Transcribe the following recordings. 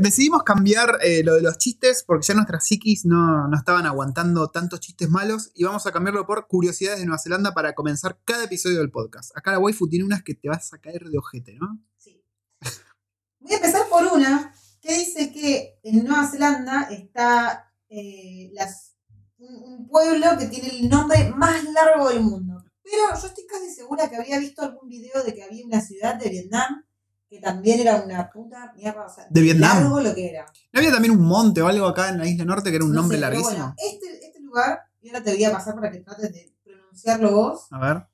decidimos cambiar eh, lo de los chistes porque ya nuestras psiquis no, no estaban aguantando tantos chistes malos y vamos a cambiarlo por curiosidades de Nueva Zelanda para comenzar cada episodio del podcast. Acá la waifu tiene unas que te vas a caer de ojete, ¿no? Sí. Voy a empezar por una que dice que en Nueva Zelanda está eh, un, un pueblo que tiene el nombre más largo del mundo. Pero yo estoy casi segura que había visto algún video de que había una ciudad de Vietnam que también era una puta mierda. O sea, ¿De Vietnam? Largo lo que era. ¿No había también un monte o algo acá en la isla norte que era un No nombre sé, larguísimo? bueno, este, este lugar, y ahora te voy a pasar para que trates de pronunciarlo vos. A ver.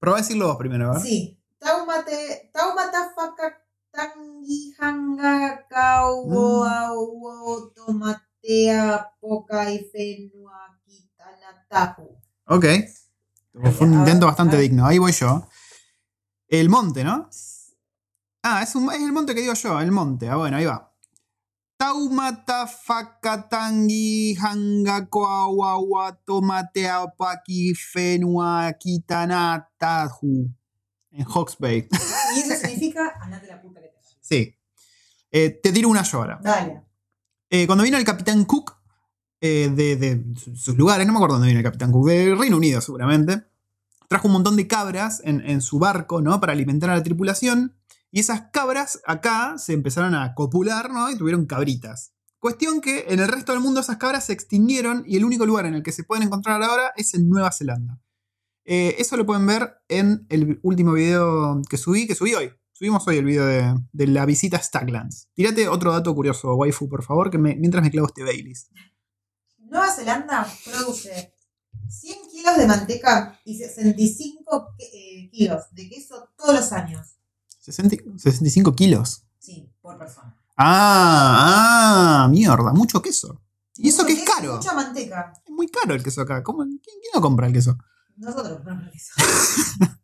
Probá a decirlo vos primero, a ver. Sí. Taumate, taumatafaka tangi hanga kaugo Mm. tomatea poca y fenua kitanatahu. Ok. Fue un intento bastante digno. Ahí voy yo. El monte, ¿no? Ah, es, un- es el monte que digo yo, el monte. Ah, bueno, ahí va. Taumata fakatangi hanga koawawa tomate apaki fenua kitanatahu. En Hawks Bay. Y eso significa andate la puta que te sí. Eh, te tiro una yo ahora. Dale. Eh, cuando vino el Capitán Cook eh, de, de su- sus lugares, no me acuerdo dónde vino el Capitán Cook, de Reino Unido seguramente, trajo un montón de cabras en, en su barco, ¿no? Para alimentar a la tripulación. Y esas cabras acá se empezaron a copular, ¿no? Y tuvieron cabritas. Cuestión que en el resto del mundo esas cabras se extinguieron y el único lugar en el que se pueden encontrar ahora es en Nueva Zelanda. Eh, eso lo pueden ver en el último video que subí, que subí hoy. Subimos hoy el video de, la visita a Staglands. Tírate otro dato curioso, waifu, por favor, que me- mientras me clavo este Baileys. Nueva Zelanda produce 100 kilos de manteca y 65 eh, kilos de queso todos los años. 60 65 kilos. Sí, por persona. Ah, ah, mierda, mucho queso. Y eso que es queso, caro. Mucha manteca. Es muy caro el queso acá. ¿Cómo- quién, quién no compra el queso? Nosotros compramos queso.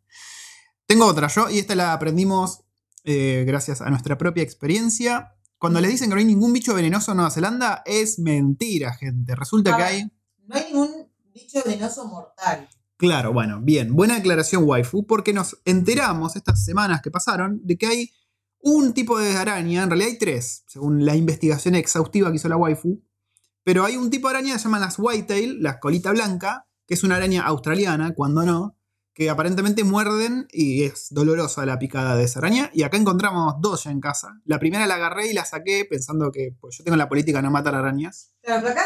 Tengo otra yo, y esta la aprendimos eh, gracias a nuestra propia experiencia. Cuando les dicen que no hay ningún bicho venenoso en Nueva Zelanda, es mentira, gente. Resulta que hay. No hay ningún bicho venenoso mortal. Claro, bueno, bien. Buena aclaración, waifu, porque nos enteramos estas semanas que pasaron de que hay un tipo de araña, en realidad hay tres, según la investigación exhaustiva que hizo la waifu, pero hay un tipo de araña que se llaman las whitetail, las colita blanca, que es una araña australiana, cuando no, que aparentemente muerden y es dolorosa la picada de esa araña. Y acá encontramos dos ya en casa. La primera la agarré y la saqué pensando que pues, yo tengo la política de no matar arañas. Claro, pero acá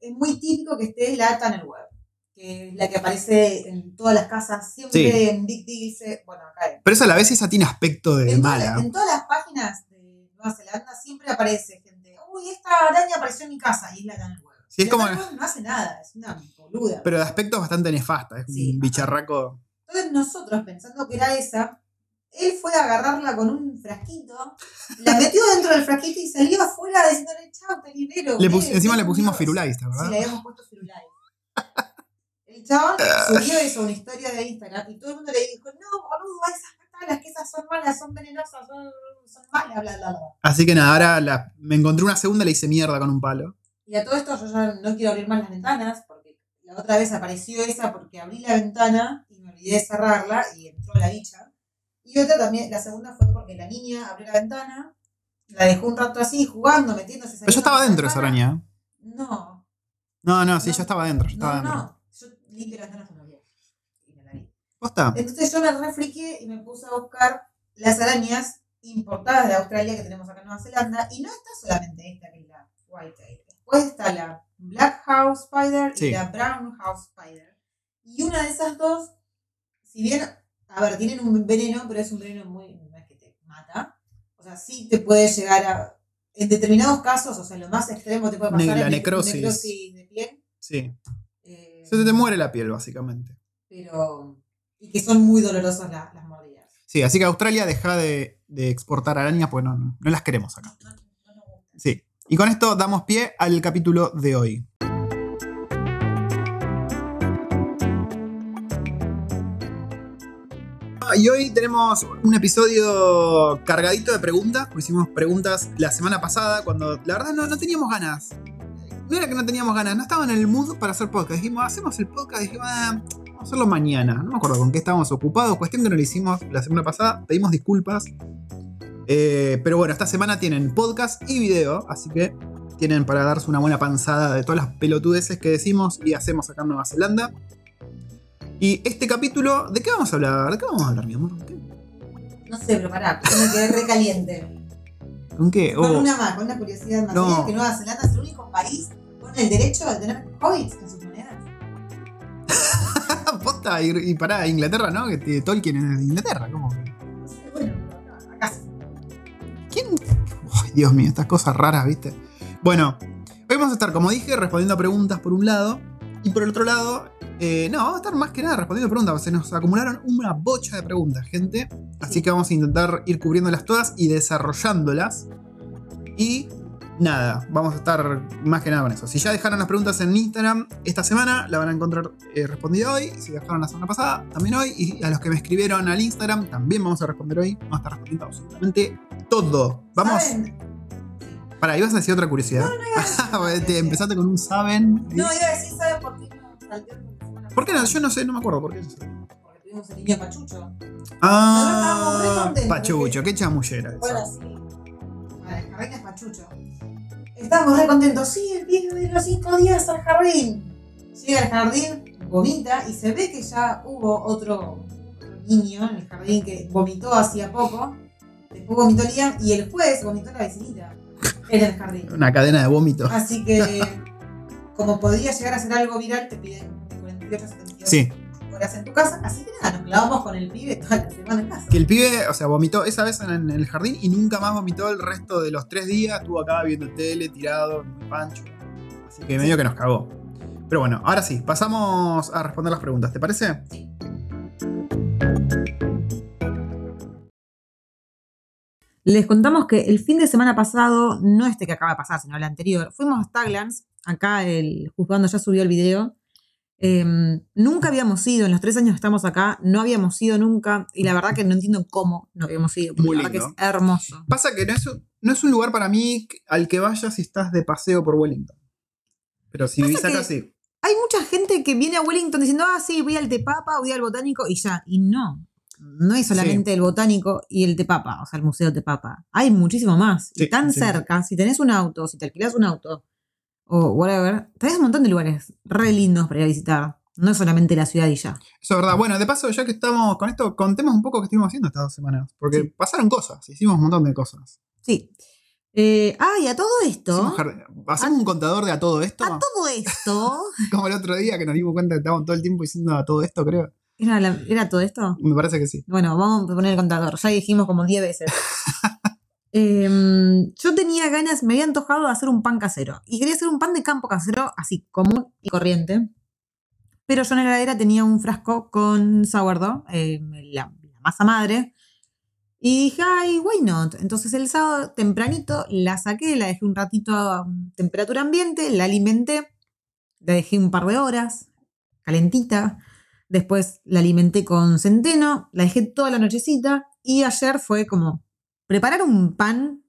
es muy típico que esté la Tannerweb, que es la que aparece en todas las casas, siempre Sí. en Big Deals. Bueno, acá hay. Pero esa a la vez esa tiene aspecto de En, todas- mala. en todas las páginas de Nueva Zelanda siempre aparece gente. Uy, esta araña apareció en mi casa y es la Tannerweb. Sí, es como- no hace nada, es una boluda. Pero de aspecto bastante nefasta, es Sí. un bicharraco. Entonces nosotros, pensando que era esa, él fue a agarrarla con un frasquito, la metió dentro del frasquito y salió afuera diciéndole, chao, te libero. Le eh, pus- encima le pusimos Dios". firulais, Sí, ¿verdad? le habíamos puesto firulais. El chabón subió eso, una historia de Instagram, y todo el mundo le dijo, no, boludo, esas patalas, que esas son malas, son venenosas, son, son malas, bla, bla, bla. Así que nada, ahora la- me encontré una segunda y le hice mierda con un palo. Y a todo esto yo ya no quiero abrir más las ventanas, porque la otra vez apareció esa porque abrí la ventana y me olvidé de cerrarla y entró la bicha. Y otra también, la segunda fue porque la niña abrió la ventana, la dejó un rato así, jugando, metiéndose. Pero yo estaba dentro de esa araña. No, No, no, sí, No. yo estaba dentro, yo estaba no, dentro. no. Ventanas con la vida. Y me la vi. ¿Posta? Entonces yo me refriqué y me puse a buscar las arañas importadas de Australia que tenemos acá en Nueva Zelanda. Y no está solamente esta que es la Whitetail. Después está la Black House Spider Sí. y la Brown House Spider. Y una de esas dos, si bien, a ver, tienen un veneno, pero es un veneno muy, no es que te mata. O sea, sí te puede llegar a, en determinados casos, o sea, lo más extremo te puede pasar la necrosis. necrosis de piel. Sí. Se te muere la piel, básicamente. pero y que son muy dolorosas la- las mordidas. Sí, así que Australia deja de, de exportar arañas, pues no, no, no las queremos acá. No, no nos gustan. Sí. Y con esto damos pie al capítulo de hoy. Ah, Y hoy tenemos un episodio cargadito de preguntas, hicimos preguntas la semana pasada, cuando la verdad no, no teníamos ganas. No era que no teníamos ganas, no estaba en el mood para hacer podcast. Dijimos, hacemos el podcast, dijimos, ah, vamos a hacerlo mañana. No me acuerdo con qué estábamos ocupados, cuestión que no lo hicimos la semana pasada, pedimos disculpas. Eh, pero bueno, esta semana tienen podcast y video, así que tienen para darse una buena panzada de todas las pelotudeces que decimos y hacemos acá en Nueva Zelanda. Y este capítulo, ¿de qué vamos a hablar? ¿De qué vamos a hablar, mi amor? ¿Qué? No sé, pero pará, yo me quedé recaliente. ¿Con qué? Con Oh, una más, con una curiosidad más. No. ¿Sabías que Nueva Zelanda es el único país el derecho a tener hobbits en sus monedas? posta, y, y pará, Inglaterra, ¿no? Que Tolkien es de Inglaterra, ¿cómo? No sé, bueno, acá-. ¿Quién? Ay, Dios mío, estas cosas raras, ¿viste? Bueno, hoy vamos a estar, como dije, respondiendo a preguntas por un lado. Y por el otro lado, eh, no, vamos a estar más que nada respondiendo preguntas. Se nos acumularon una bocha de preguntas, gente. Así que vamos a intentar ir cubriéndolas todas y desarrollándolas. Y nada, vamos a estar más que nada con eso. Si ya dejaron las preguntas en Instagram esta semana, la van a encontrar eh, respondida hoy. Si dejaron la semana pasada, también hoy. Y a los que me escribieron al Instagram, también vamos a responder hoy. Vamos a estar respondiendo absolutamente todo. Vamos. ¿Saben? Para, ibas a decir otra curiosidad. Te empezaste con un saben. No, iba a decir, ¿saben por qué no ¿Por qué no? Yo no sé, no me acuerdo por qué. Porque tuvimos el niño pachucho. Ah, Pachucho, qué chamullera. Bueno, sí. Es pachucho. Estábamos re contentos. Sí, el pibe de los cinco días al jardín. Llega al jardín, vomita y se ve que ya hubo otro, niño en el jardín que vomitó hacía poco. Después vomitó Liam y el juez vomitó la vecinita en el jardín. Una cadena de vómitos. Así que, como podría llegar a ser algo viral, te piden de 48 a 72 Horas en tu casa. Así que nada, nos clavamos con el pibe toda la semana en casa. que el pibe, o sea, vomitó esa vez en, en el jardín y nunca más vomitó el resto de los tres días. Estuvo acá viendo tele, tirado, muy pancho. Así que medio que nos cagó. Pero bueno, ahora sí, pasamos a responder las preguntas, ¿te parece? Sí. Les contamos que el fin de semana pasado, no este que acaba de pasar, sino el anterior, fuimos a Staglands. Acá el juzgando ya subió el video. Eh, nunca habíamos ido, en los tres años que estamos acá, no habíamos ido nunca. Y la verdad que no entiendo cómo no habíamos ido. porque Muy la verdad que es hermoso. Pasa que no es, un- no es un lugar para mí al que vayas si estás de paseo por Wellington. Pero si vivís acá, sí. Hay mucha gente que viene a Wellington diciendo, ah, sí, voy al Tepapa, voy al Botánico y ya. Y no. No es solamente el Botánico y el Tepapa, o sea, el Museo Tepapa. Hay muchísimo más. Sí, y tan sí. cerca, si tenés un auto, si te alquilás un auto o whatever, tenés un montón de lugares re lindos para ir a visitar. No es solamente la ciudad y ya. Eso es verdad. Bueno, de paso, ya que estamos con esto, contemos un poco qué estuvimos haciendo estas dos semanas. Porque Sí. pasaron cosas, hicimos un montón de cosas. Sí. Eh, ah, y a todo esto. ¿Hacemos un contador de a todo esto? A todo esto. Como el otro día que nos dimos cuenta que estábamos todo el tiempo diciendo a todo esto, creo. ¿Era, la- ¿Era todo esto? Me parece que sí. Bueno, vamos a poner el contador. Ya dijimos como 10 veces. Em, yo tenía ganas, me había antojado de hacer un pan casero. Y quería hacer un pan de campo casero, así común y corriente. Pero yo en la heladera tenía un frasco con sourdough, eh, la, la masa madre. Y dije, ay, why not? Entonces el sábado tempranito la saqué, la dejé un ratito a um, temperatura ambiente, la alimenté, la dejé un par de horas, calentita. Después la alimenté con centeno, la dejé toda la nochecita y ayer fue como preparar un pan,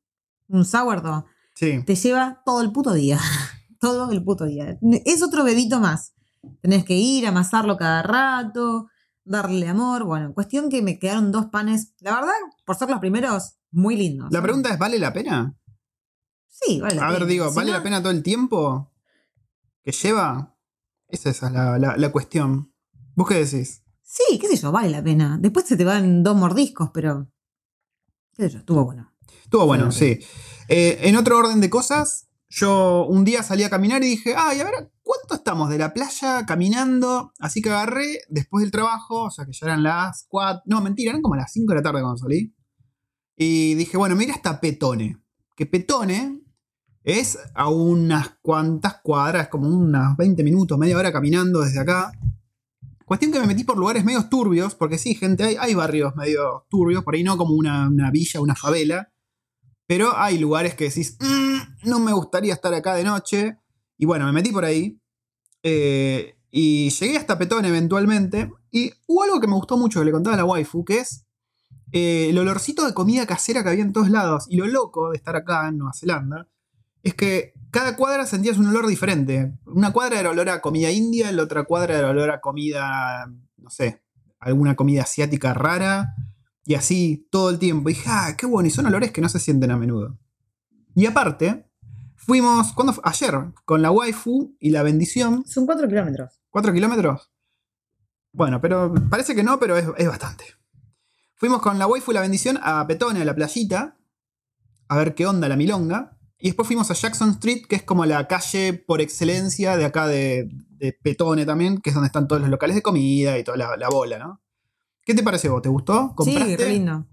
un sourdough, Sí. te lleva todo el puto día. todo el puto día. Es otro bebito más. Tenés que ir, amasarlo cada rato, darle amor. Bueno, cuestión que me quedaron dos panes, la verdad, por ser los primeros, muy lindos. La pregunta es, ¿vale la pena? Sí, vale. la A ver, pena. digo, Si ¿vale no- la pena todo el tiempo que lleva? Esa es la, la- la cuestión. ¿Vos qué decís? Sí, qué sé yo, vale la pena. Después se te van dos mordiscos, pero. Qué sé yo, estuvo bueno. Estuvo bueno, Sí, sí. Eh, en otro orden de cosas, yo un día salí a caminar y dije, ay, a ver, ¿cuánto estamos de la playa caminando? Así que agarré después del trabajo, o sea que ya eran las 4, no, mentira, eran como las 5 de la tarde cuando salí. Y dije, bueno, mira hasta Petone. Que Petone es a unas cuantas cuadras, como unas 20 minutos, media hora caminando desde acá. Cuestión que me metí por lugares medios turbios, porque sí, gente, hay, hay barrios medio turbios, por ahí no como una, una villa, una favela. Pero hay lugares que decís, "Mm, no me gustaría estar acá de noche. Y bueno, me metí por ahí. eh, y llegué hasta Petón eventualmente. Y hubo algo que me gustó mucho que le contaba a la waifu, que es eh, el olorcito de comida casera que había en todos lados. Y lo loco de estar acá en Nueva Zelanda es que cada cuadra sentías un olor diferente. Una cuadra era olor a comida india, la otra cuadra era olor a comida, no sé, alguna comida asiática rara. Y así todo el tiempo. Y dije, ah, qué bueno, y son olores que no se sienten a menudo. Y aparte, fuimos, ¿cuándo fue? Ayer, con la waifu y la bendición. Son cuatro kilómetros. ¿Cuatro kilómetros? Bueno, pero parece que no, pero es, es bastante. Fuimos con la waifu y la bendición a Petone, a la playita, a ver qué onda la milonga. Y después fuimos a Jackson Street, que es como la calle por excelencia de acá de, de Petone también, que es donde están todos los locales de comida y toda la, la bola, ¿no? ¿Qué te pareció? ¿Te gustó? Sí, re lindo.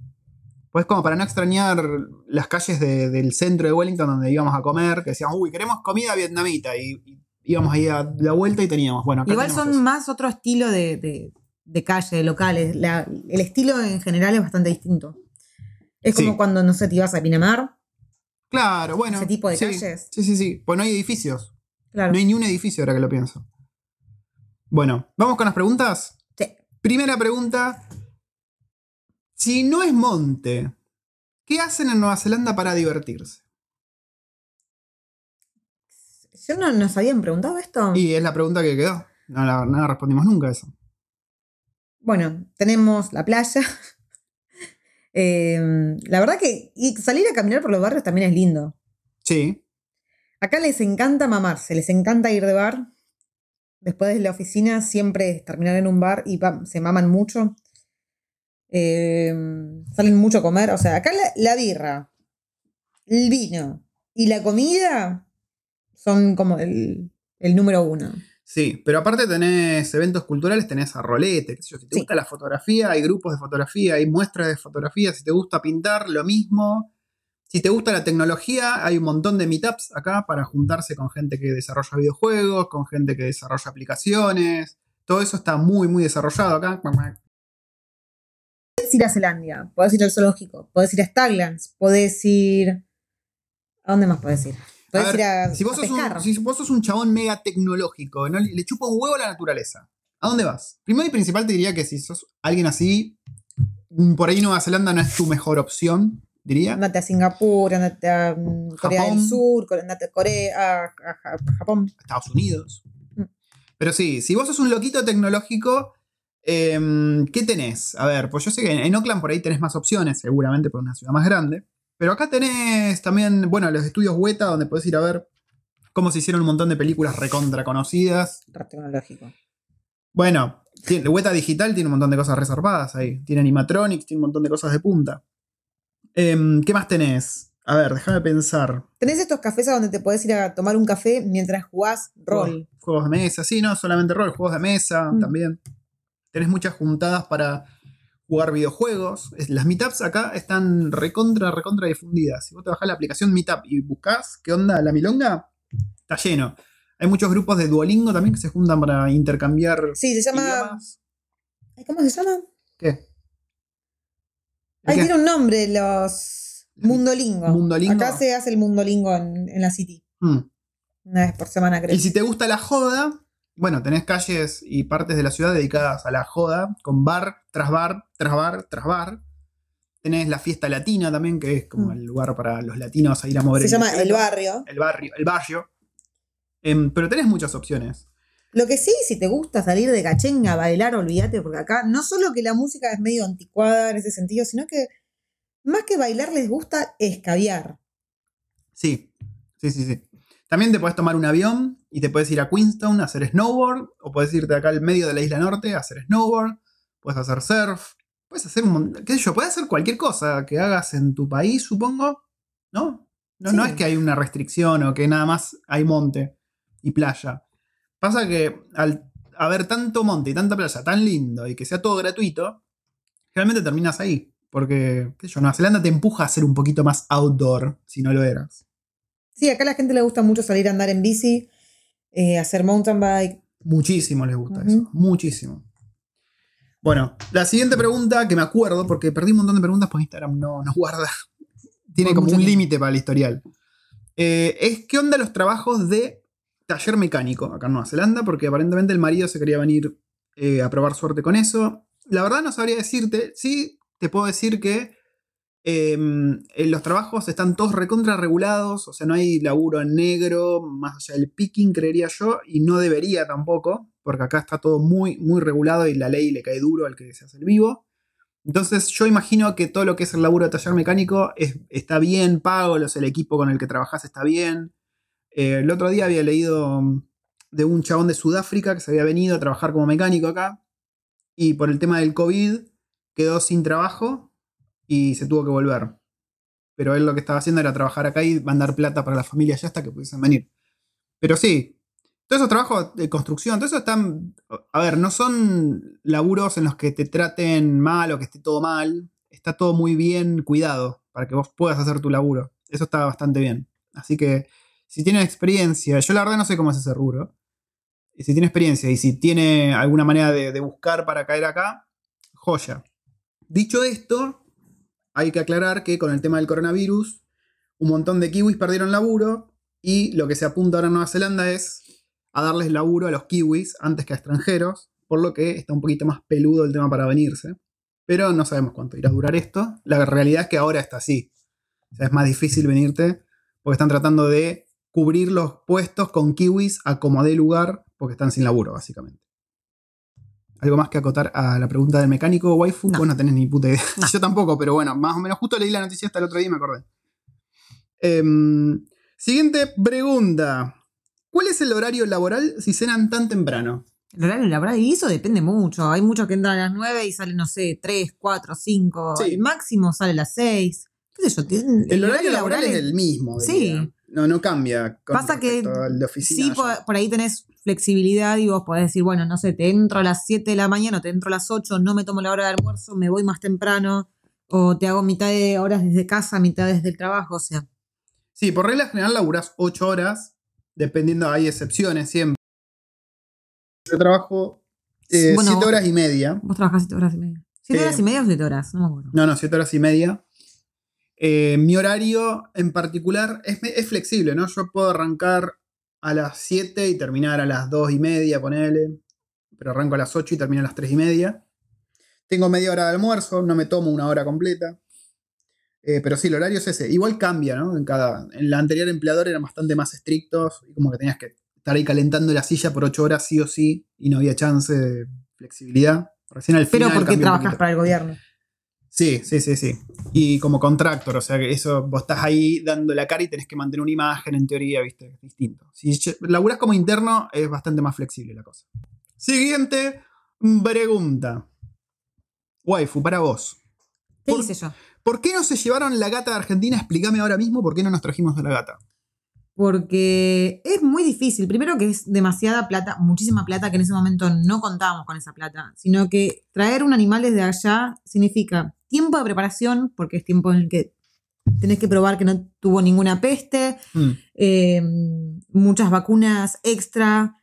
Pues como para no extrañar las calles de- del centro de Wellington donde íbamos a comer, que decíamos, uy, queremos comida vietnamita. Y, y íbamos ahí a la vuelta y teníamos, bueno, acá Igual son eso. más otro estilo de, de, de calle, de locales. La- el estilo en general es bastante distinto. Es como Sí. cuando, no sé, te ibas a Pinamar. Claro, bueno. ese tipo de sí, calles. Sí, sí, sí. Pues no hay edificios. Claro. No hay ni un edificio ahora que lo pienso. Bueno, ¿vamos con las preguntas? Sí. Primera pregunta. Si no es monte, ¿qué hacen en Nueva Zelanda para divertirse? Yo no nos habían preguntado esto. Y es la pregunta que quedó. No la, no la respondimos nunca a eso. Bueno, tenemos la playa. Eh, la verdad que y salir a caminar por los barrios también es lindo. Sí. Acá les encanta mamarse, les encanta ir de bar. Después de la oficina siempre es terminar en un bar y se maman mucho. Eh, salen mucho a comer. O sea, acá la, la birra, el vino y la comida son como el, el número uno. Sí, pero aparte tenés eventos culturales, tenés a rolete, qué sé yo. Si te Sí. gusta la fotografía, hay grupos de fotografía, hay muestras de fotografía. Si te gusta pintar, lo mismo. Si te gusta la tecnología, hay un montón de meetups acá para juntarse con gente que desarrolla videojuegos, con gente que desarrolla aplicaciones. Todo eso está muy, muy desarrollado acá. Podés ir a Zelandia, podés ir al zoológico, podés ir a Staglands, podés ir. ¿A dónde más podés ir? A Podés ver, ir a, si, vos a sos un, pescar. si vos sos un chabón mega tecnológico, ¿no? le chupa un huevo a la naturaleza, ¿a dónde vas? Primero y principal te diría que si sos alguien así, mm, por ahí Nueva Zelanda no es tu mejor opción, diría. Andate a Singapur, andate a mm, Corea Japón. del Sur, andate a Corea, a, a- a Japón. Estados Unidos. Mm. Pero sí, si vos sos un loquito tecnológico, em, ¿qué tenés? A ver, pues yo sé que en, en Oakland por ahí tenés más opciones, seguramente por una ciudad más grande. Pero acá tenés también, bueno, los estudios Weta, donde podés ir a ver cómo se hicieron un montón de películas recontra conocidas. Tecnológico. Bueno, tiene- Weta Digital tiene un montón de cosas reservadas ahí. Tiene animatronics, tiene un montón de cosas de punta. Em, ¿Qué más tenés? A ver, déjame pensar. Tenés estos cafés a donde te podés ir a tomar un café mientras jugás rol. Juegos de mesa, sí, no solamente rol, juegos de mesa Mm. también. Tenés muchas juntadas para jugar videojuegos. Las meetups acá están recontra, recontra difundidas. Si vos te bajás la aplicación Meetup y buscás qué onda la milonga, está lleno. Hay muchos grupos de Duolingo también que se juntan para intercambiar Sí, se llama. idiomas. ¿Cómo se llama? ¿Qué? ¿Qué? tiene un nombre, los. Mundolingo. Mundolingo. Acá se hace el Mundolingo en, en la City. Mm. Una vez por semana, creo. Y si te gusta la joda, bueno, tenés calles y partes de la ciudad dedicadas a la joda, con bar tras bar, tras bar, tras bar. Tenés la fiesta latina también, que es como Mm. el lugar para los latinos a ir a mover se llama El. Barrio. El barrio, el barrio. Em, pero tenés muchas opciones. Lo que sí, si te gusta salir de cachenga a bailar, olvídate, porque acá no solo que la música es medio anticuada en ese sentido, sino que más que bailar les gusta escabiar. Sí, sí, sí, sí. También te puedes tomar un avión y te puedes ir a Queenstown a hacer snowboard, o puedes irte acá al medio de la isla norte a hacer snowboard, puedes hacer surf, puedes hacer un montón, qué sé yo, puedes hacer cualquier cosa que hagas en tu país, supongo, ¿no? No, no es que hay una restricción o que nada más hay monte y playa. Pasa que al haber tanto monte y tanta playa tan lindo y que sea todo gratuito, realmente terminas ahí. Porque, qué sé yo, Nueva Zelanda te empuja a ser un poquito más outdoor si no lo eras. Sí, acá a la gente le gusta mucho salir a andar en bici, eh, hacer mountain bike. Muchísimo les gusta eso. Muchísimo. Bueno, la siguiente pregunta que me acuerdo, porque perdí un montón de preguntas porque Instagram no, no guarda. Tiene como un límite para el historial. Eh, es qué onda los trabajos de taller mecánico acá en Nueva Zelanda, porque aparentemente el marido se quería venir eh, a probar suerte con eso. La verdad no sabría decirte. Sí, te puedo decir que eh, en los trabajos están todos recontra regulados, o sea, no hay laburo en negro, más allá del picking, creería yo, y no debería tampoco, porque acá está todo muy, muy regulado y la ley le cae duro al que se hace el vivo. Entonces yo imagino que todo lo que es el laburo de taller mecánico es- está bien pago, los, el equipo con el que trabajas está bien. Eh, el otro día había leído mm, de un chabón de Sudáfrica que se había venido a trabajar como mecánico acá y por el tema del COVID quedó sin trabajo y se tuvo que volver. Pero él lo que estaba haciendo era trabajar acá y mandar plata para la familia ya hasta que pudiesen venir. Pero sí, todos esos trabajos de construcción, todo eso están. A ver, no son laburos en los que te traten mal o que esté todo mal. Está todo muy bien cuidado para que vos puedas hacer tu laburo. Eso está bastante bien. Así que, si tienen experiencia, yo la verdad no sé cómo es ese rubro. Y si tiene experiencia y si tiene alguna manera de, de buscar para caer acá, joya. Dicho esto, hay que aclarar que con el tema del coronavirus, un montón de kiwis perdieron laburo y lo que se apunta ahora en Nueva Zelanda es a darles laburo a los kiwis antes que a extranjeros, por lo que está un poquito más peludo el tema para venirse. Pero no sabemos cuánto irá a durar esto. La realidad es que ahora está así. O sea, es más difícil venirte porque están tratando de cubrir los puestos con kiwis a como dé lugar porque están sin laburo, básicamente. ¿Algo más que acotar a la pregunta del mecánico, waifu? No. Vos no tenés ni puta idea. No. Yo tampoco, pero bueno, más o menos justo leí la noticia hasta el otro día y me acordé. Em, siguiente pregunta. ¿Cuál es el horario laboral si cenan tan temprano? El horario laboral y eso depende mucho. Hay muchos que entran a las 9 y salen, no sé, 3, 4, 5. Sí. El máximo sale a las 6. ¿Qué sé yo? tienen- El, horario laboral es el mismo. Sí. diría. No, no cambia. con Pasa que al de oficina. Sí, por, por ahí tenés flexibilidad y vos podés decir, bueno, no sé, te entro a las 7 de la mañana, te entro a las 8, no me tomo la hora de almuerzo, me voy más temprano, o te hago mitad de horas desde casa, mitad desde el trabajo, o sea. Sí, por regla general laburás 8 horas, dependiendo, hay excepciones siempre. Yo trabajo 7 Bueno, vos- horas y media. Vos trabajás 7 horas y media. ¿7 Eh, horas y media o 7 horas? No me acuerdo. No, no, 7 horas y media. Eh, mi horario en particular es, es flexible, ¿no? Yo puedo arrancar a las 7 y terminar a las 2 y media, ponele. Pero arranco a las 8 y termino a las 3 y media. Tengo media hora de almuerzo, no me tomo una hora completa. Eh, pero sí, el horario es ese. Igual cambia, ¿no? En, cada, en la anterior empleador eran bastante más estrictos y como que tenías que estar ahí calentando la silla por 8 horas sí o sí y no había chance de flexibilidad. Recién al Pero final porque cambió un trabajas para el gobierno. Sí, sí, sí, sí. Y como contractor, o sea que eso, vos estás ahí dando la cara y tenés que mantener una imagen en teoría, viste, es distinto. Si laburás como interno, es bastante más flexible la cosa. Siguiente pregunta. Waifu, para vos. ¿Qué Por- hice yo? ¿Por qué no se llevaron la gata de Argentina? Explícame ahora mismo por qué no nos trajimos a la gata. Porque es muy difícil. Primero que es demasiada plata, muchísima plata, que en ese momento no contábamos con esa plata. Sino que traer un animal desde allá significa tiempo de preparación, porque es tiempo en el que tenés que probar que no tuvo ninguna peste, Mm, eh, muchas vacunas extra,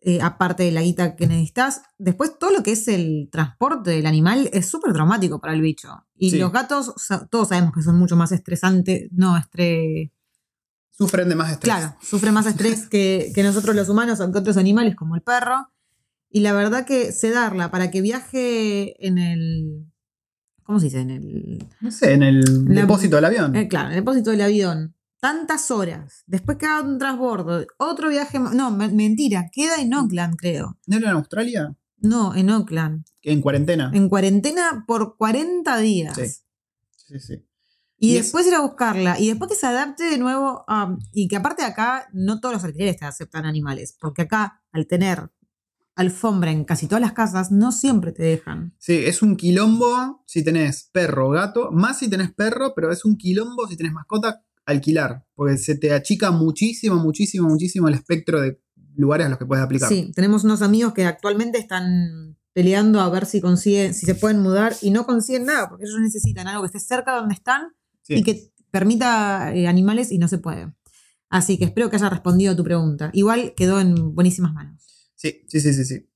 eh, aparte de la guita que necesitas. Después, todo lo que es el transporte del animal es súper traumático para el bicho. Y Sí. los gatos, todos sabemos que son mucho más estresantes, no estrés. Sufren de más estrés. Claro, sufre más estrés que, que nosotros los humanos o que otros animales como el perro. Y la verdad que sedarla para que viaje en el. ¿Cómo se dice? En el. No sé, en el La- depósito del avión. eh, claro, en el depósito del avión. Tantas horas. Después queda un transbordo. Otro viaje. No, me- mentira. Queda en Auckland, creo. ¿No era en Australia? No, en Auckland. Que en cuarentena. En cuarentena por 40 días. Sí. Sí, sí. Y, Y es- después ir a buscarla. Y después que se adapte de nuevo a. Y que aparte acá no todos los alquileres te aceptan animales. Porque acá, al tener alfombra en casi todas las casas, no siempre te dejan. Sí, es un quilombo si tenés perro o gato, más si tenés perro, pero es un quilombo si tenés mascota, alquilar, porque se te achica muchísimo, muchísimo, muchísimo el espectro de lugares a los que puedes aplicar. Sí, tenemos unos amigos que actualmente están peleando a ver si consiguen, si se pueden mudar y no consiguen nada, porque ellos necesitan algo que esté cerca de donde están Sí. y que permita eh, animales y no se puede. Así que espero que haya respondido a tu pregunta. Igual quedó en buenísimas manos. Sí, sí, sí, sí, sí.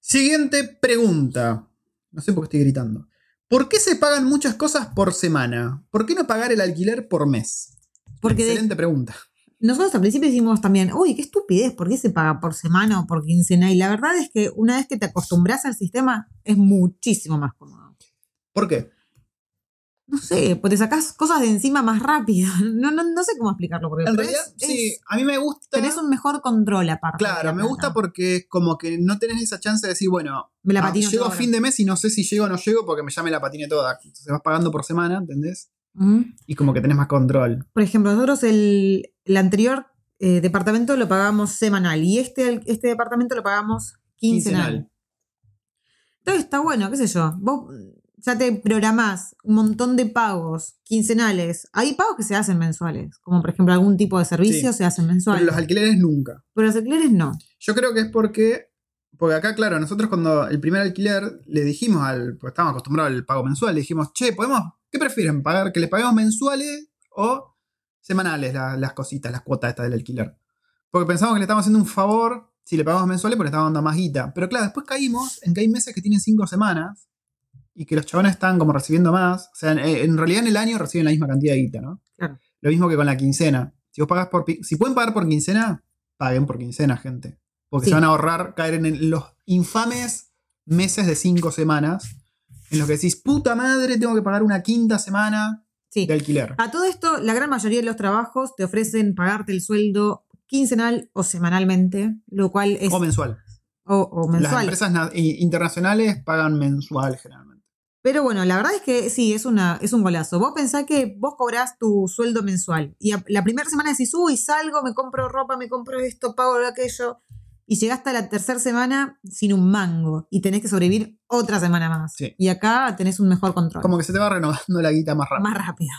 Siguiente pregunta. No sé por qué estoy gritando. ¿Por qué se pagan muchas cosas por semana? ¿Por qué no pagar el alquiler por mes? Porque de- Excelente pregunta. nosotros al principio decimos también, uy, qué estupidez, ¿por qué se paga por semana o por quincena? Y la verdad es que una vez que te acostumbras al sistema, es muchísimo más cómodo. ¿Por qué? No sé, pues te sacás cosas de encima más rápido. No, no, no sé cómo explicarlo. Porque En realidad, es- sí, a mí me gusta. tenés un mejor control aparte. Claro, la me plata. gusta porque como que no tenés esa chance de decir, bueno, Me la ah, llego a fin de mes y no sé si llego o no llego porque me llame la patine toda. Entonces vas pagando por semana, ¿entendés? Y como que tenés más control. Por ejemplo, nosotros el, el anterior eh, departamento lo pagamos semanal y este, este departamento lo pagamos quincenal. Entonces está bueno, qué sé yo. Vos ya te programás un montón de pagos quincenales. Hay pagos que se hacen mensuales, como por ejemplo algún tipo de servicio Sí. se hacen mensuales. Pero los alquileres nunca. Pero los alquileres no. Yo creo que es porque. Porque acá, claro, nosotros cuando el primer alquiler le dijimos al. Pues estábamos acostumbrados al pago mensual, le dijimos, che, ¿podemos. ¿Qué prefieren? ¿Pagar que les paguemos mensuales o semanales la- las cositas, las cuotas estas del alquiler? Porque pensamos que le estábamos haciendo un favor si le pagamos mensuales porque le estábamos dando más guita. Pero claro, después caímos en que hay meses que tienen cinco semanas y que los chabones están como recibiendo más. O sea, en, en realidad en el año reciben la misma cantidad de guita, ¿no? Claro. Lo mismo que con la quincena. Si vos pagás por. Si pueden pagar por quincena, paguen por quincena, gente. Porque Sí. se van a ahorrar caer en el- los infames meses de cinco semanas en los que decís, puta madre, tengo que pagar una quinta semana Sí. de alquiler. A todo esto, la gran mayoría de los trabajos te ofrecen pagarte el sueldo quincenal o semanalmente, lo cual es. O mensual. o- o Las mensual. empresas na- i- internacionales pagan mensual generalmente. Pero bueno, la verdad es que sí, es, una, es un golazo. Vos pensás que vos cobrás tu sueldo mensual y a- la primera semana decís, uy, salgo, me compro ropa, me compro esto, pago aquello. Y llegaste a la tercera semana sin un mango y tenés que sobrevivir otra semana más. Sí. Y acá tenés un mejor control. Como que se te va renovando la guita más rápido. Más rápido.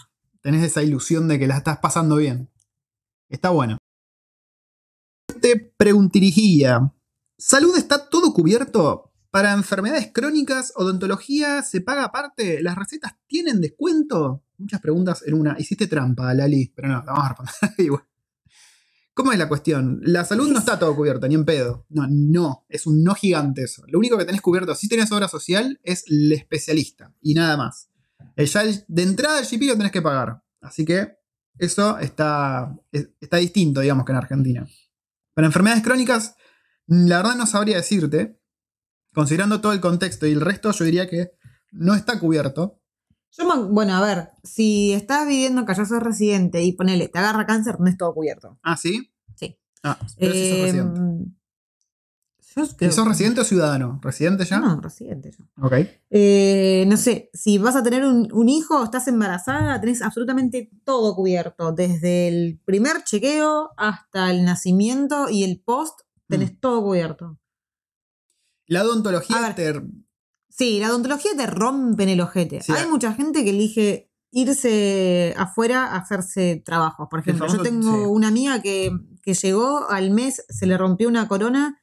Tenés esa ilusión de que la estás pasando bien. Está bueno. Te preguntiría, ¿salud está todo cubierto? ¿Para enfermedades crónicas, odontología se paga aparte? ¿Las recetas tienen descuento? Muchas preguntas en una. Hiciste trampa, Lali, pero no, te vamos a responder igual. ¿Cómo es la cuestión? La salud no está todo cubierto, ni en pedo. No, no, es un no gigante eso. Lo único que tenés cubierto, si tenés obra social, es el especialista y nada más. Ya de entrada el GP lo tenés que pagar. Así que eso está, es- está distinto, digamos, que en Argentina. Para enfermedades crónicas, la verdad no sabría decirte. Considerando todo el contexto y el resto, yo diría que no está cubierto. Yo bueno, a ver, si estás viviendo ya sos residente y ponele, te agarra cáncer, no es todo cubierto. Ah, ¿sí? Sí. Ah, pero si sos Eh, residente. yo ¿Si creo sos residente o ciudadano? ¿Residente ya? No, residente yo. Ok. Eh, no sé, si vas a tener un, un hijo, estás embarazada, tenés absolutamente todo cubierto, desde el primer chequeo hasta el nacimiento y el post, tenés Mm. todo cubierto. La odontología ver. te- Sí, la odontología te rompen el ojete. Sí, Hay mucha gente que elige irse afuera a hacerse trabajos. Por ejemplo, yo famoso- tengo sí. una amiga que, que llegó al mes, se le rompió una corona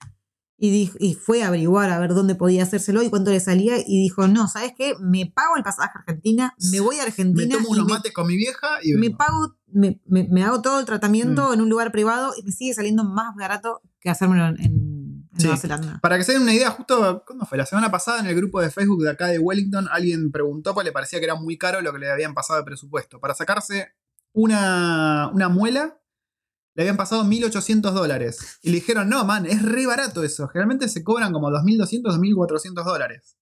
y, dijo, y fue a averiguar a ver dónde podía hacérselo y cuánto le salía y dijo, no, ¿sabes qué? Me pago el pasaje a Argentina, me voy a me Argentina tomo y unos me, mates con mi vieja y me vengo. pago, me, me- me hago todo el Mm. tratamiento en un lugar privado y me sigue saliendo más barato que hacérmelo en, en Sí. Nueva Zelanda. Para que se den una idea, justo, ¿cuándo fue? La semana pasada en el grupo de Facebook de acá de Wellington, alguien preguntó porque le parecía que era muy caro lo que le habían pasado de presupuesto. Para sacarse una, una muela, le habían pasado 1.800 dólares. Y le dijeron, no, man, es re barato eso. Generalmente se cobran como 2.200, 2.400 dólares.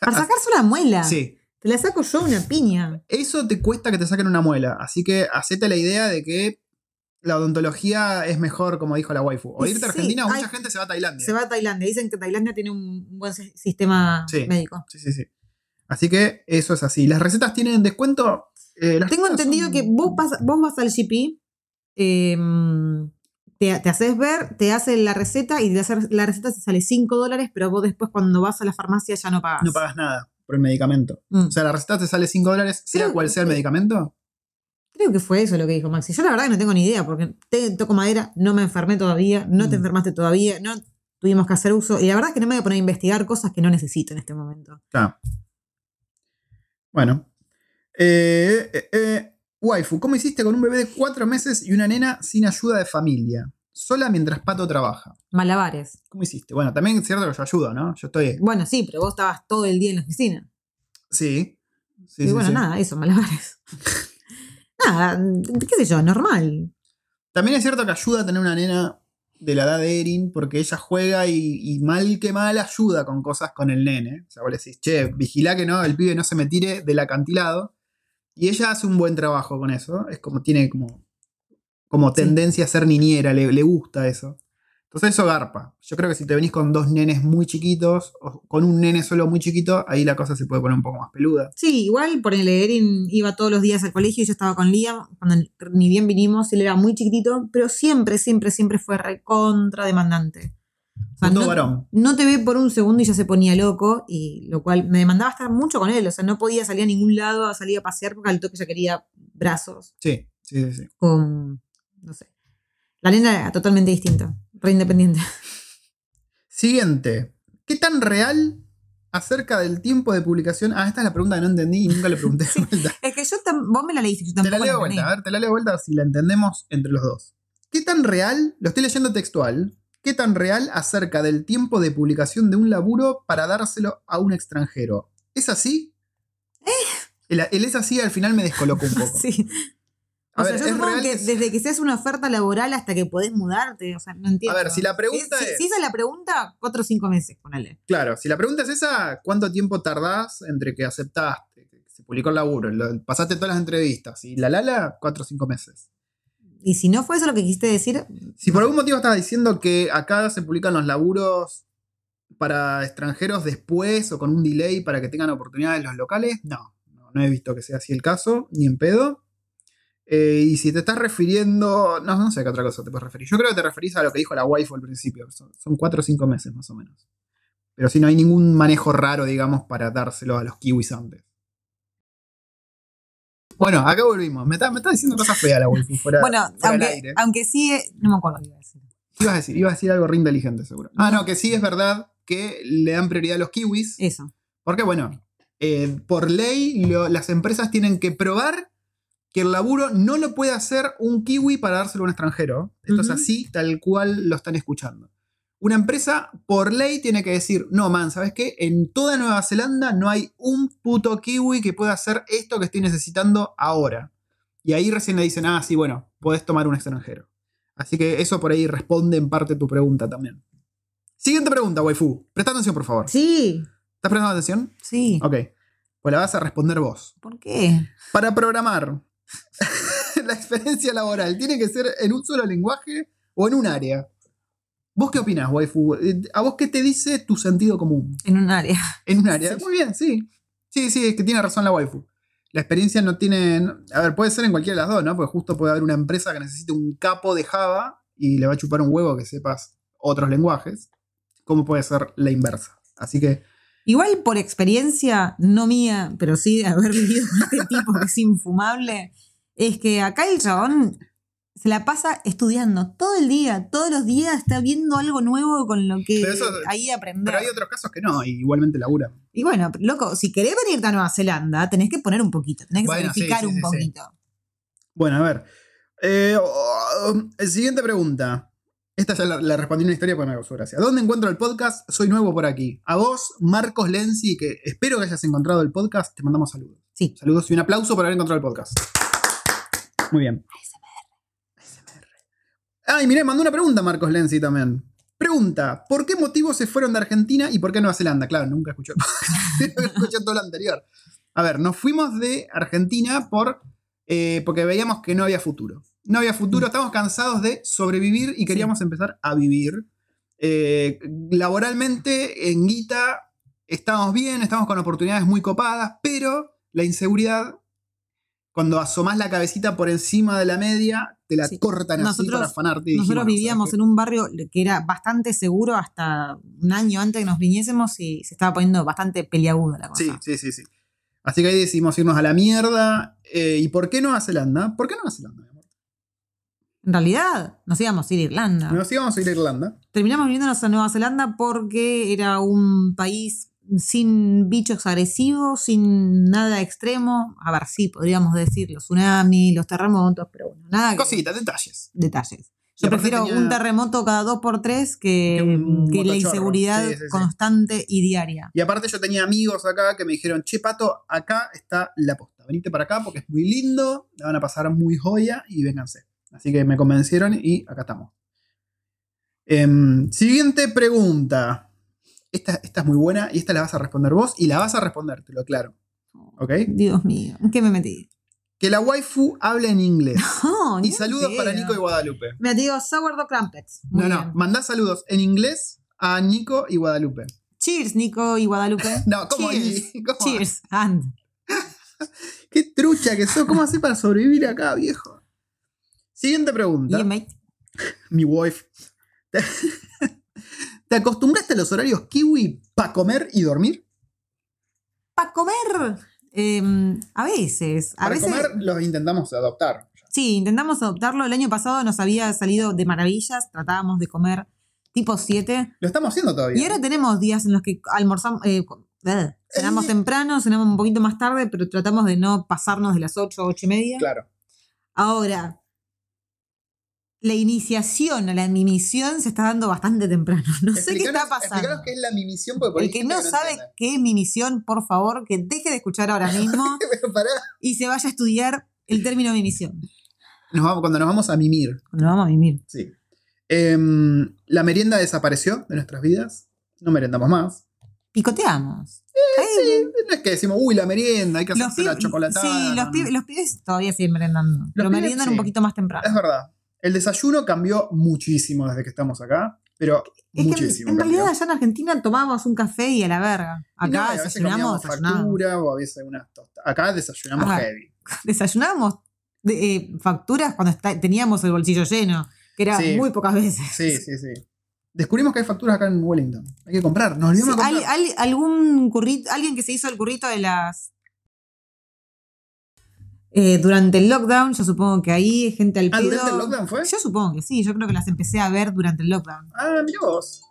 Para sacarse una muela. Sí. Te la saco yo una piña. Eso te cuesta que te saquen una muela. Así que hacete la idea de que la odontología es mejor, como dijo la waifu. O irte a sí, Argentina o hay- mucha gente se va a Tailandia. Se va a Tailandia. Dicen que Tailandia tiene un buen si- sistema Sí. médico. Sí, sí, sí. Así que eso es así. ¿Las recetas tienen descuento? Eh, Tengo entendido son- que vos, vas- vos vas al GP, eh, te, te haces ver, te hace la receta y de hacer la receta te sale 5 dólares, pero vos después cuando vas a la farmacia ya no pagas. no pagas nada por el medicamento. Mm. O sea, la receta te sale 5 dólares, sea Creo cual sea el medicamento. Creo que fue eso lo que dijo Maxi. Yo la verdad que no tengo ni idea, porque te toco madera, no me enfermé todavía, no te Mm. enfermaste todavía, no tuvimos que hacer uso. Y la verdad es que no me voy a poner a investigar cosas que no necesito en este momento. Claro. Bueno. Eh, eh, eh, waifu, ¿cómo hiciste con un bebé de 4 meses y una nena sin ayuda de familia? Sola mientras Pato trabaja. Malabares. ¿Cómo hiciste? Bueno, también es cierto que yo ayudo, ¿no? Yo estoy. Bueno, sí, pero vos estabas todo el día en la oficina. Sí. Sí, y sí, bueno, sí. nada, eso, malabares. nada, qué sé yo, normal. También es cierto que ayuda a tener una nena de la edad de Erin, porque ella juega y, y mal que mal ayuda con cosas con el nene. O sea, vos le decís, che, vigilá que no, el pibe no se me tire del acantilado. Y ella hace un buen trabajo con eso. Es como, tiene como, como Sí. tendencia a ser niñera, le, le gusta eso. Entonces eso garpa. Yo creo que si te venís con dos nenes muy chiquitos, o con un nene solo muy chiquito, ahí la cosa se puede poner un poco más peluda. Sí, igual por el Erin iba todos los días al colegio y yo estaba con Liam cuando ni bien vinimos, él era muy chiquitito, pero siempre, siempre, siempre fue recontra demandante. O sea, no, varón. no te ve por un segundo y ya se ponía loco, y lo cual me demandaba estar mucho con él, o sea, no podía salir a ningún lado a salir a pasear porque al toque ya quería brazos Sí, sí, sí. sí. con, no sé. La nena era totalmente distinta, re independiente. Siguiente. ¿Qué tan real acerca del tiempo de publicación? Ah, esta es la pregunta que no entendí y nunca le pregunté de vuelta. Es que yo, vos me la leíste, yo Te la leo de vuelta, a ver, te la leo de vuelta si la entendemos entre los dos. ¿Qué tan real, lo estoy leyendo textual, qué tan real acerca del tiempo de publicación de un laburo para dárselo a un extranjero? ¿Es así? El, el es así al final me descolocó un poco. Sí. A O sea, yo ¿es supongo que desde que seas una oferta laboral hasta que podés mudarte, o sea, no entiendo. A ver, si la pregunta Si- si- es- Si esa es la pregunta, cuatro o cinco meses, ponele. Claro, si la pregunta es esa, ¿cuánto tiempo tardás entre que aceptaste, que se publicó el laburo, lo- pasaste todas las entrevistas y la lala, cuatro o cinco meses? Y si no fue eso lo que quisiste decir, Si por algún motivo estás diciendo que acá se publican los laburos para extranjeros después o con un delay para que tengan oportunidades los locales, no, no, no he visto que sea así el caso, ni en pedo. Eh, y si te estás refiriendo, no, no sé a qué otra cosa te puedes referir. Yo creo que te referís a lo que dijo la waifu al principio, son, son cuatro o cinco meses más o menos. Pero si no hay ningún manejo raro, digamos, para dárselo a los kiwis antes. Bueno, acá volvimos. Me está, me está diciendo cosas feas la waifu fuera, bueno, fuera aunque, aire. aunque sí, eh, no me acuerdo qué iba a decir. ¿Qué ibas a decir? Ibas a decir algo re inteligente, seguro. Ah, no, que sí es verdad que le dan prioridad a los kiwis. Eso. Porque, bueno, eh, por ley, lo- las empresas tienen que probar que el laburo no lo puede hacer un kiwi para dárselo a un extranjero. Esto es así, tal cual lo están escuchando. Una empresa, por ley, tiene que decir: No, man, ¿sabes qué? En toda Nueva Zelanda no hay un puto kiwi que pueda hacer esto que estoy necesitando ahora. Y ahí recién le dicen: Ah, sí, bueno, podés tomar un extranjero. Así que eso por ahí responde en parte tu pregunta también. Siguiente pregunta, waifu. Presta atención, por favor. Sí, ¿Estás prestando atención? sí. Ok. Pues la vas a responder vos. ¿Por qué? Para programar, la experiencia laboral tiene que ser en un solo lenguaje o en un área. ¿Vos qué opinás, waifu? Eh, ¿A vos qué te dice tu sentido común? En un área. En un área. Sí. Muy bien, sí. Sí, sí, es que tiene razón la waifu. La experiencia no tiene. A ver, puede ser en cualquiera de las dos, ¿no? Porque justo puede haber una empresa que necesite un capo de Java y le va a chupar un huevo que sepas otros lenguajes. ¿Cómo puede ser la inversa? Así que. Igual por experiencia, no mía, pero sí de haber vivido con este tipo que es infumable, es que acá el chabón se la pasa estudiando todo el día, todos los días está viendo algo nuevo con lo que eso- ahí aprender. Pero hay otros casos que no, y igualmente laburan. Y bueno, loco, si querés venirte a Nueva Zelanda, tenés que poner un poquito, tenés que Bueno, sacrificar sí, un sí. poquito. Bueno, a ver. Eh, oh, siguiente pregunta. Esta ya la, la respondí en una historia porque me causó gracia. ¿Dónde encuentro el podcast? Soy nuevo por aquí. A vos, Marcos Lenzi, que espero que hayas encontrado el podcast, te mandamos saludos. Sí. Saludos y un aplauso por haber encontrado el podcast. Muy bien. Ah, y mirá, mandó una pregunta Marcos Lenzi también. Pregunta, ¿por qué motivo se fueron de Argentina y por qué Nueva Zelanda? Claro, nunca escuchó, nunca escuchó todo lo anterior. A ver, nos fuimos de Argentina por, eh, porque veíamos que no había futuro. No había futuro, estábamos cansados de sobrevivir y queríamos empezar a vivir. Eh, laboralmente, en Guita, estábamos bien, estábamos con oportunidades muy copadas, pero la inseguridad, cuando asomás la cabecita por encima de la media, te la Sí. cortan así Nosotros- para afanarte. dijimos, Nosotros "No, ¿sabes vivíamos en un barrio que era bastante seguro hasta un año antes que nos viniésemos y se estaba poniendo bastante peliaguda la cosa. Sí, sí, sí, sí. Así que ahí decidimos irnos a la mierda. Eh, ¿Y por qué Nueva Zelanda? ¿Por qué Nueva Zelanda? En realidad, nos íbamos a ir a Irlanda. Nos íbamos a ir a Irlanda. Terminamos viniéndonos a Nueva Zelanda porque era un país sin bichos agresivos, sin nada extremo. A ver, sí, podríamos decir los tsunamis, los terremotos, pero bueno, nada Cositas, detalles. detalles. Yo prefiero tenía- un terremoto cada dos por tres que, Que un que la inseguridad Sí, sí, sí. constante y diaria. Y aparte yo tenía amigos acá que me dijeron, che, Pato, acá está la posta. Venite para acá porque es muy lindo, la van a pasar muy joya y vénganse. Así que me convencieron y acá estamos. Em, siguiente pregunta. Esta, esta es muy buena y esta la vas a responder vos y la vas a responder, te lo aclaro. ¿Ok? Dios mío, ¿en qué me metí? Que la waifu hable en inglés. No, Y saludos para. Nico y Guadalupe. Te digo sourdough crumpets. Muy No, no, mandá saludos en inglés a Nico y Guadalupe. Cheers, Nico y Guadalupe. No, ¿cómo Cheers. Cheers. And. Qué trucha que sos. ¿Cómo haces para sobrevivir acá, viejo? Siguiente pregunta. Yeah, mate. Mi wife. ¿Te, te acostumbraste a los horarios kiwi para comer y dormir? Para comer. em, a veces. A Para veces. comer los intentamos adoptar. Sí, intentamos adoptarlo. El año pasado nos había salido de maravillas. Tratábamos de comer tipo 7. Lo estamos haciendo todavía. Y ahora tenemos días en los que almorzamos. eh, eh, cenamos Eh. temprano, cenamos un poquito más tarde, pero tratamos de no pasarnos de las 8 8 y media. Claro. Ahora, la iniciación a la mimisión se está dando bastante temprano. No sé qué está pasando. qué es la mimisión, porque por El que no sabe qué es mi misión, por favor, que deje de escuchar ahora mismo y se vaya a estudiar el término mimisión. Nos vamos, cuando nos vamos a mimir. Nos vamos a mimir. Sí. Em, la merienda desapareció de nuestras vidas. No merendamos más. Picoteamos. Ay, Sí, no es que decimos, uy, la merienda, hay que los hacerse la chocolatada. sí, los, los pibes todavía siguen merendando. pero pibes, meriendan sí. un poquito más temprano. Es verdad. El desayuno cambió muchísimo desde que estamos acá, pero Es que muchísimo. en realidad allá en Argentina tomábamos un café y a la verga. No, Acá desayunamos, desayunamos. factura o a veces tostadas. Acá desayunamos Ajá. heavy. Desayunábamos de, eh, facturas cuando está- teníamos el bolsillo lleno, que era Sí. muy pocas veces. Sí, sí, sí. Descubrimos que hay facturas acá en Wellington. Hay que comprar. Nos olvidamos algún currito, alguien que se hizo el currito de las. Eh, durante el lockdown, yo supongo que ahí gente al Ah, pedo. ¿durante el lockdown fue? Yo supongo que sí, yo creo que las empecé a ver durante el lockdown. Ah, mira vos.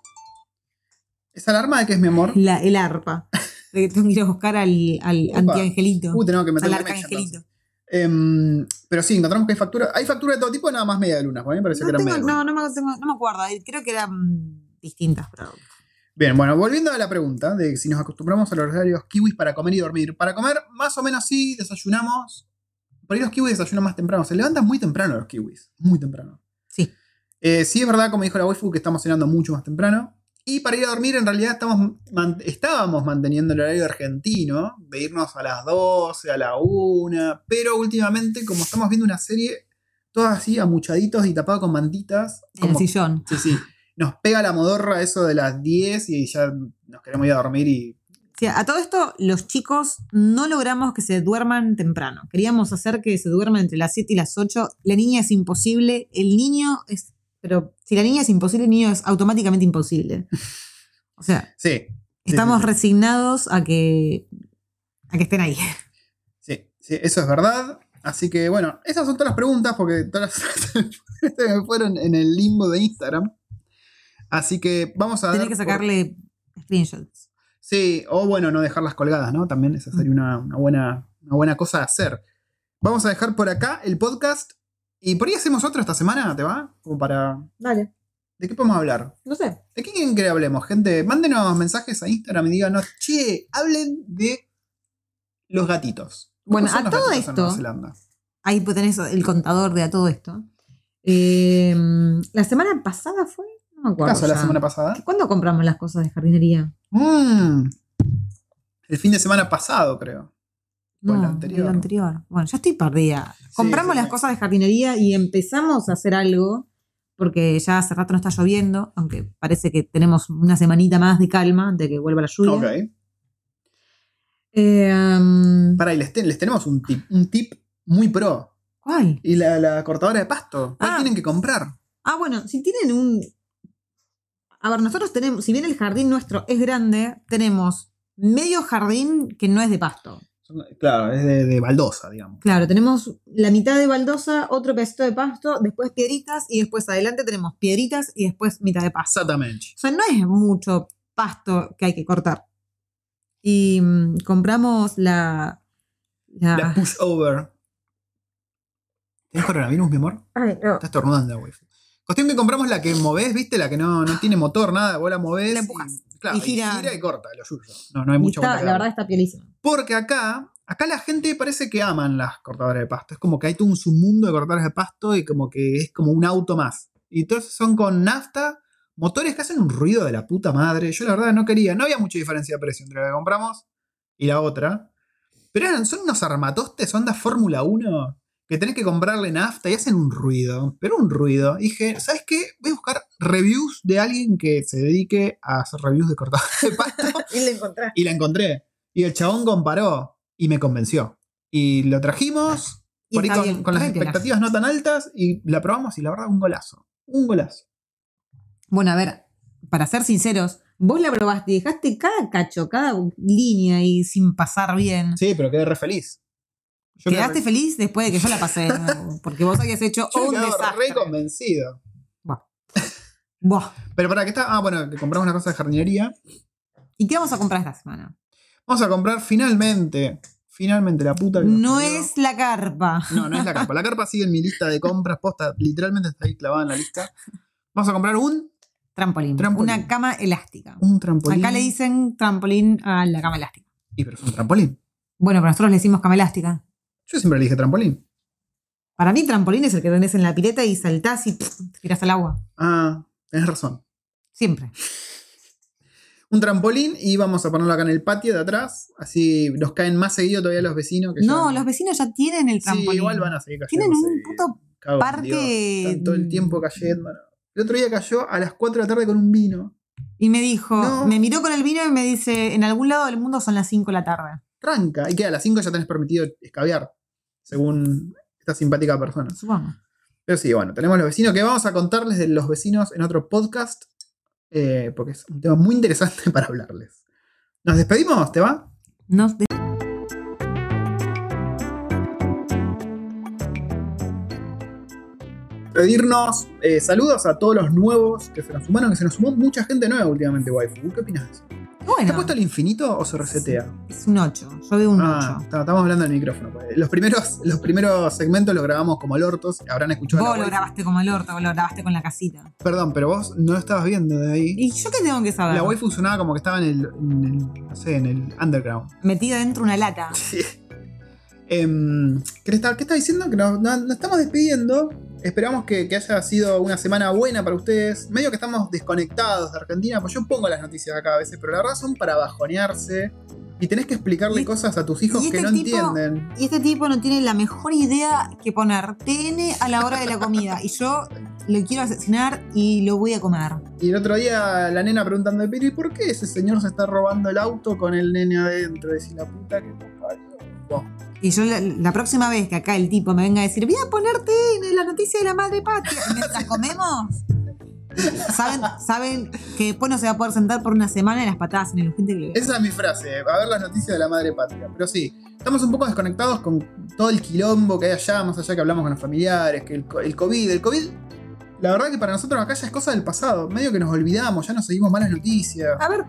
¿Esa alarma de qué es mi amor? La, el arpa. De que tengo que ir a buscar al, al antiangelito. Uh, tenemos que al meterle arcangelito. mecha, Em, pero sí, encontramos que hay factura. Hay factura de todo tipo, nada más media de luna. A mí me pareció No, que eran media no, no, me, tengo- no me acuerdo. eh, Creo que eran distintas, pero. Bien, bueno, volviendo a la pregunta de si nos acostumbramos a los horarios kiwis para comer y dormir. Para comer, más o menos sí, desayunamos. Por ahí los kiwis desayunan más temprano. Se levantan muy temprano los kiwis. Muy temprano. Sí. Eh, sí es verdad, como dijo la waifu, que estamos cenando mucho más temprano. Y para ir a dormir, en realidad estamos man- estábamos manteniendo el horario argentino, de irnos a las 12, a la 1, pero últimamente, como estamos viendo una serie, todas así amuchaditos y tapados con mantitas, En el como, sillón. sí, sí, nos pega la modorra eso de las 10 y ya nos queremos ir a dormir y... A todo esto, los chicos no logramos que se duerman temprano. Queríamos hacer que se duerman entre las 7 y las 8. La niña es imposible. El niño es. Pero si la niña es imposible, el niño es automáticamente imposible. O sea, Sí, estamos sí, sí. resignados a que. a que estén ahí. sí, sí, eso es verdad. Así que bueno, esas son todas las preguntas porque todas las me fueron en el limbo de Instagram. Así que vamos a... Dar que por- sacarle screenshots. Sí, o bueno, no dejarlas colgadas, ¿no? También esa sería una, una buena, una buena cosa a hacer. Vamos a dejar por acá el podcast. Y por ahí hacemos otro esta semana, ¿te va? Como para. Dale. ¿De qué podemos hablar? No sé. ¿De qué quieren que hablemos, gente? Mándenos mensajes a Instagram y díganos, che, hablen de los gatitos. ¿Cómo Bueno, a todo esto-? Ahí pues tenés el contador de a todo esto. Eh, la semana pasada fue. No me ¿Qué acuerdo. la semana pasada? ¿Cuándo compramos las cosas de jardinería? Mm, el fin de semana pasado, creo. El No, anterior. el anterior. Bueno, ya estoy perdida. Compramos sí, las sí. cosas de jardinería y empezamos a hacer algo, porque ya hace rato no está lloviendo, aunque parece que tenemos una semanita más de calma de que vuelva la lluvia. Ok. Eh, um, Para, y les, te- les tenemos un tip, un tip muy pro. ¿Cuál? Y la, la cortadora de pasto. ¿Cuál Ah. tienen que comprar? Ah, bueno, si tienen un. A ver, nosotros tenemos, si bien el jardín nuestro es grande, tenemos medio jardín que no es de pasto. Claro, es de, de baldosa, digamos. Claro, tenemos la mitad de baldosa, otro pedacito de pasto, después piedritas y después adelante tenemos piedritas y después mitad de pasto. Exactamente. O sea, no es mucho pasto que hay que cortar. Y mm, compramos la. la- La pushover. ¿Tienes coronavirus, mi amor? Ay, no. Estás estornudando, güey. Cuestión que compramos la que movés, ¿viste? La que no, no tiene motor, nada. Vos la movés. La empujas. Y, claro, Y y gira. y corta, lo suyo. No, no hay Y mucha está- la verdad está pielísima. Porque acá, acá la gente parece que aman las cortadoras de pasto. Es como que hay todo un submundo de cortadoras de pasto y como que es como un auto más. Y entonces son con nafta, motores que hacen un ruido de la puta madre. Yo la verdad no quería, no había mucha diferencia de precio entre la que compramos y la otra. Pero eran, son unos armatostes, onda Fórmula 1, que tenés que comprarle nafta y hacen un ruido, pero un ruido. Y dije, ¿sabes qué? Voy a buscar reviews de alguien que se dedique a hacer reviews de cortadas de pasto. Y lo encontraste. y la encontré. Y el chabón comparó y me convenció. Y lo trajimos Y por ahí está con, bien, con las expectativas no tan altas y la probamos y la verdad un golazo. Un golazo. Bueno, a ver, para ser sinceros, vos la probaste y dejaste cada cacho, cada línea y sin pasar bien. Sí, pero quedé re feliz. Yo Quedaste feliz después de que yo la pasé, porque vos habías hecho yo un desastre. re convencido. Buah. Pero para que está. Ah, bueno, que compramos una cosa de jardinería. ¿Y qué vamos a comprar esta semana? Vamos a comprar finalmente. Finalmente la puta que No es la carpa. No, no es la carpa. La carpa sigue en mi lista de compras. Posta, literalmente está ahí clavada en la lista. Vamos a comprar un, Trampolín. Trampolín. Una cama elástica. un trampolín. Acá le dicen trampolín a la cama elástica. Y pero es un trampolín. Bueno, pero nosotros le decimos cama elástica. Yo siempre le dije trampolín. Para mí, trampolín es el que tenés en la pileta y saltás y pff, te tirás al agua. Ah, tenés razón. Siempre. Un trampolín y vamos a ponerlo acá en el patio de atrás. Así nos caen más seguido todavía los vecinos. Que No, ya- los vecinos ya tienen el Sí, trampolín. igual van a seguir cayendo. Tienen un puto Dios, Están todo el tiempo cayendo. El otro día cayó a las 4 de la tarde con un vino. Y me dijo, No. me miró con el vino y me dice, en algún lado del mundo son las 5 de la tarde. Tranca. Y que a las 5 ya tenés permitido escabiar. Según esta simpática persona. Supongo. Pero sí, bueno, tenemos los vecinos que vamos a contarles de los vecinos en otro podcast. eh, porque es un tema muy interesante para hablarles. ¿Nos despedimos? ¿Te va? No, de- Pedirnos eh, saludos a todos los nuevos que se nos sumaron, que se nos sumó mucha gente nueva últimamente, waifu. ¿Qué opinas de eso? ¿Está bueno, puesto al infinito o se resetea? es un 8. Yo veo un 8. Ah, está- estamos hablando del micrófono. pues. Los primeros, los primeros segmentos los grabamos como lortos. Habrán escuchado. Vos lo grabaste como el orto, vos lo grabaste con la casita. Perdón, pero vos no lo estabas viendo de ahí. ¿Y yo qué tengo que saber? La waifu sonaba como que estaba en el, en el- no sé, en el underground. Metida dentro de una lata. Sí. Em, ¿qué, está, qué está diciendo? Que nos, nos- nos estamos despidiendo. Esperamos que, que haya sido una semana buena para ustedes. Medio que estamos desconectados de Argentina, pues yo pongo las noticias acá a veces, pero la son para bajonearse. Y tenés que explicarle Y- cosas a tus hijos que este no tipo- entienden. Y este tipo no tiene la mejor idea que poner TN a la hora de la comida. Y yo lo quiero asesinar y lo voy a comer. Y el otro día la nena preguntando, pero ¿y por qué ese señor se está robando el auto con el nene adentro? Decís la puta que te parió. Y yo la, la próxima vez que acá el tipo me venga a decir, voy a ponerte en la noticia de la madre patria, mientras comemos, saben, saben que después no se va a poder sentar por una semana en las patadas en el urgente que Esa es mi frase, a ver las noticias de la madre patria. Pero sí, estamos un poco desconectados con todo el quilombo que hay allá, más allá que hablamos con los familiares, que el, el COVID, el COVID, la verdad que para nosotros acá ya es cosa del pasado, medio que nos olvidamos, ya no seguimos malas noticias. A ver,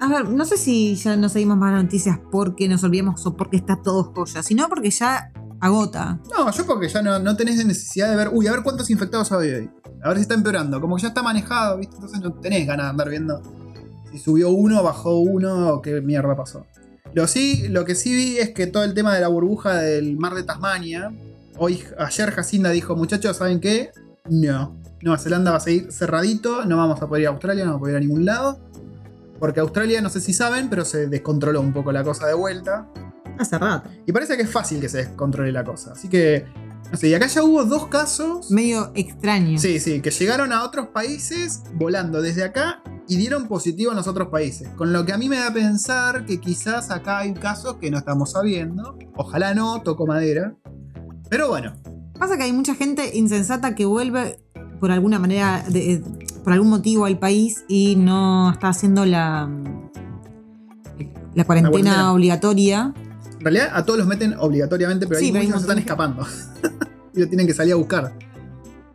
a ver, no sé si ya no seguimos más noticias porque nos olvidamos o porque está todo joya, sino porque ya agota. No, yo porque ya no, no tenés necesidad de ver, uy, a ver cuántos infectados hay hoy. A ver si está empeorando, como que ya está manejado, ¿viste? Entonces no tenés ganas de andar viendo si subió uno, bajó uno qué mierda pasó. Lo, sí, lo que sí vi es que todo el tema de la burbuja del mar de Tasmania, hoy, ayer Jacinda dijo, muchachos, ¿saben qué? No. Nueva Zelanda va a seguir cerradito, no vamos a poder ir a Australia, no vamos a poder ir a ningún lado. Porque Australia, no sé si saben, pero se descontroló un poco la cosa de vuelta. Hace rato. Y parece que es fácil que se descontrole la cosa. Así que, no sé, y acá ya hubo dos casos. Medio extraño. Sí, sí, que llegaron a otros países volando desde acá y dieron positivo en los otros países. Con lo que a mí me da a pensar que quizás acá hay casos que no estamos sabiendo. Ojalá no, toco madera. Pero bueno, Pasa que hay mucha gente insensata que vuelve por alguna manera, de- por algún motivo al país y no está haciendo la, la cuarentena, cuarentena. obligatoria. en realidad a todos los meten obligatoriamente, pero Sí, hay pero muchos que se están escapando. y lo tienen que salir a buscar.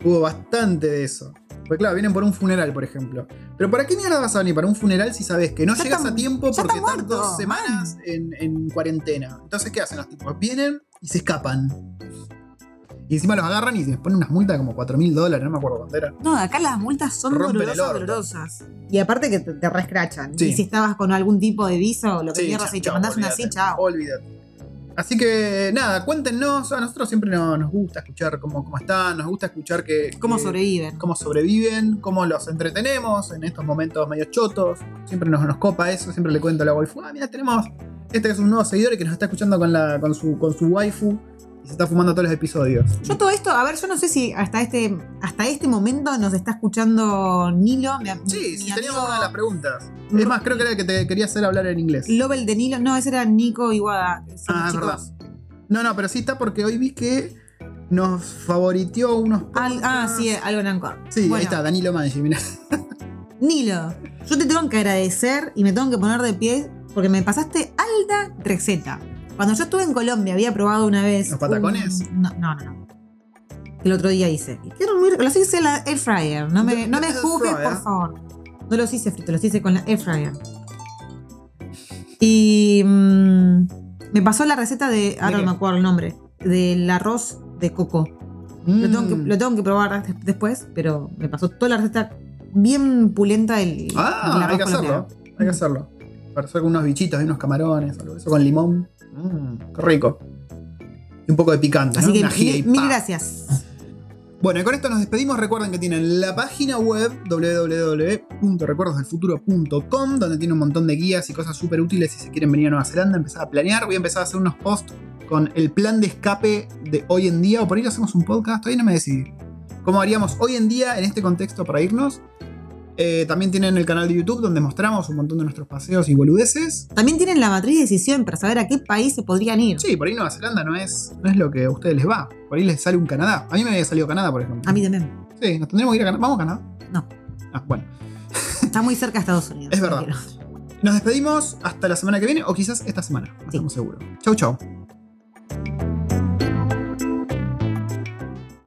Hubo bastante de eso. Porque claro, vienen por un funeral, por ejemplo. Pero ¿para qué mierda vas a venir para un funeral si sabes que no Ya llegas está- a tiempo porque está estás muerto, dos semanas en, en cuarentena? Entonces, ¿qué hacen los tipos? Vienen y se escapan. Y encima los agarran y les ponen unas multas de como 4 mil dólares, no me acuerdo cuándo era. No, acá las multas son Rompen dolorosas. Y aparte que te, te rescrachan. Sí. Y si estabas con algún tipo de visa o lo que Sí, quieras y te mandás una así, chao. Olvídate. Así que nada, cuéntenos. A nosotros siempre no- nos gusta escuchar cómo, cómo están, nos gusta escuchar que, ¿Cómo que- sobreviven? cómo sobreviven, cómo los entretenemos en estos momentos medio chotos. Siempre nos, nos copa eso, siempre le cuento a la waifu, ah, mira, tenemos Este es un nuevo seguidor y que nos está escuchando con, la, con, su, con su waifu y se está fumando todos los episodios. Yo todo esto, a ver, yo no sé si hasta este, hasta este momento nos está escuchando Nilo. mi- Sí, mi si teníamos una de las preguntas. Es más, creo que era el que te quería hacer hablar en inglés. Lobel de Nilo. No, ese era Nico Iguada. Ah, es chicos- No, no, pero sí está porque hoy vi que nos favoriteó unos. Al- ah, sí, algo en Anchor. Sí, Bueno, ahí está, Danilo Mangi, mira. Nilo, yo te tengo que agradecer y me tengo que poner de pie porque me pasaste alta receta. Cuando yo estuve en Colombia había probado una vez. ¿Los patacones? un- no, no, no. El otro día hice. Y quedaron muy ricos. Los hice en la air fryer. No me, no me juzgues, por favor. No los hice fritos, los hice con la air fryer. Y mm, me pasó la receta de. Ahora no me acuerdo el nombre. Del arroz de coco. Lo, tengo que, Mm. lo tengo que probar des- después, pero me pasó toda la receta bien pulenta el, el Ah, arroz hay que hacerlo. Hay que hacerlo. Para hacer con unos bichitos y unos camarones, algo eso con limón. Mm, qué rico. Y un poco de picante. Así ¿no? que mil, gracias. Bueno, y con esto nos despedimos. Recuerden que tienen la página web www.recordosdelfuturo.com, donde tiene un montón de guías y cosas súper útiles si se quieren venir a Nueva Zelanda, empezar a planear. Voy a empezar a hacer unos posts con el plan de escape de hoy en día, o por ahí hacemos un podcast, todavía no me decidí. ¿Cómo haríamos hoy en día en este contexto para irnos? Eh, también tienen el canal de YouTube donde mostramos un montón de nuestros paseos y boludeces. También tienen la matriz de decisión para saber a qué país se podrían ir. Sí, por ahí Nueva Zelanda no es, no es lo que a ustedes les va. Por ahí les sale un Canadá. A mí me había salido Canadá, por ejemplo. A mí también. Sí, nos tendremos que ir a Canadá. ¿Vamos a Canadá? No. Ah, bueno. Está muy cerca de Estados Unidos. Es verdad. Nos despedimos hasta la semana que viene o quizás esta semana, no Sí. estamos seguros. Chau, chau.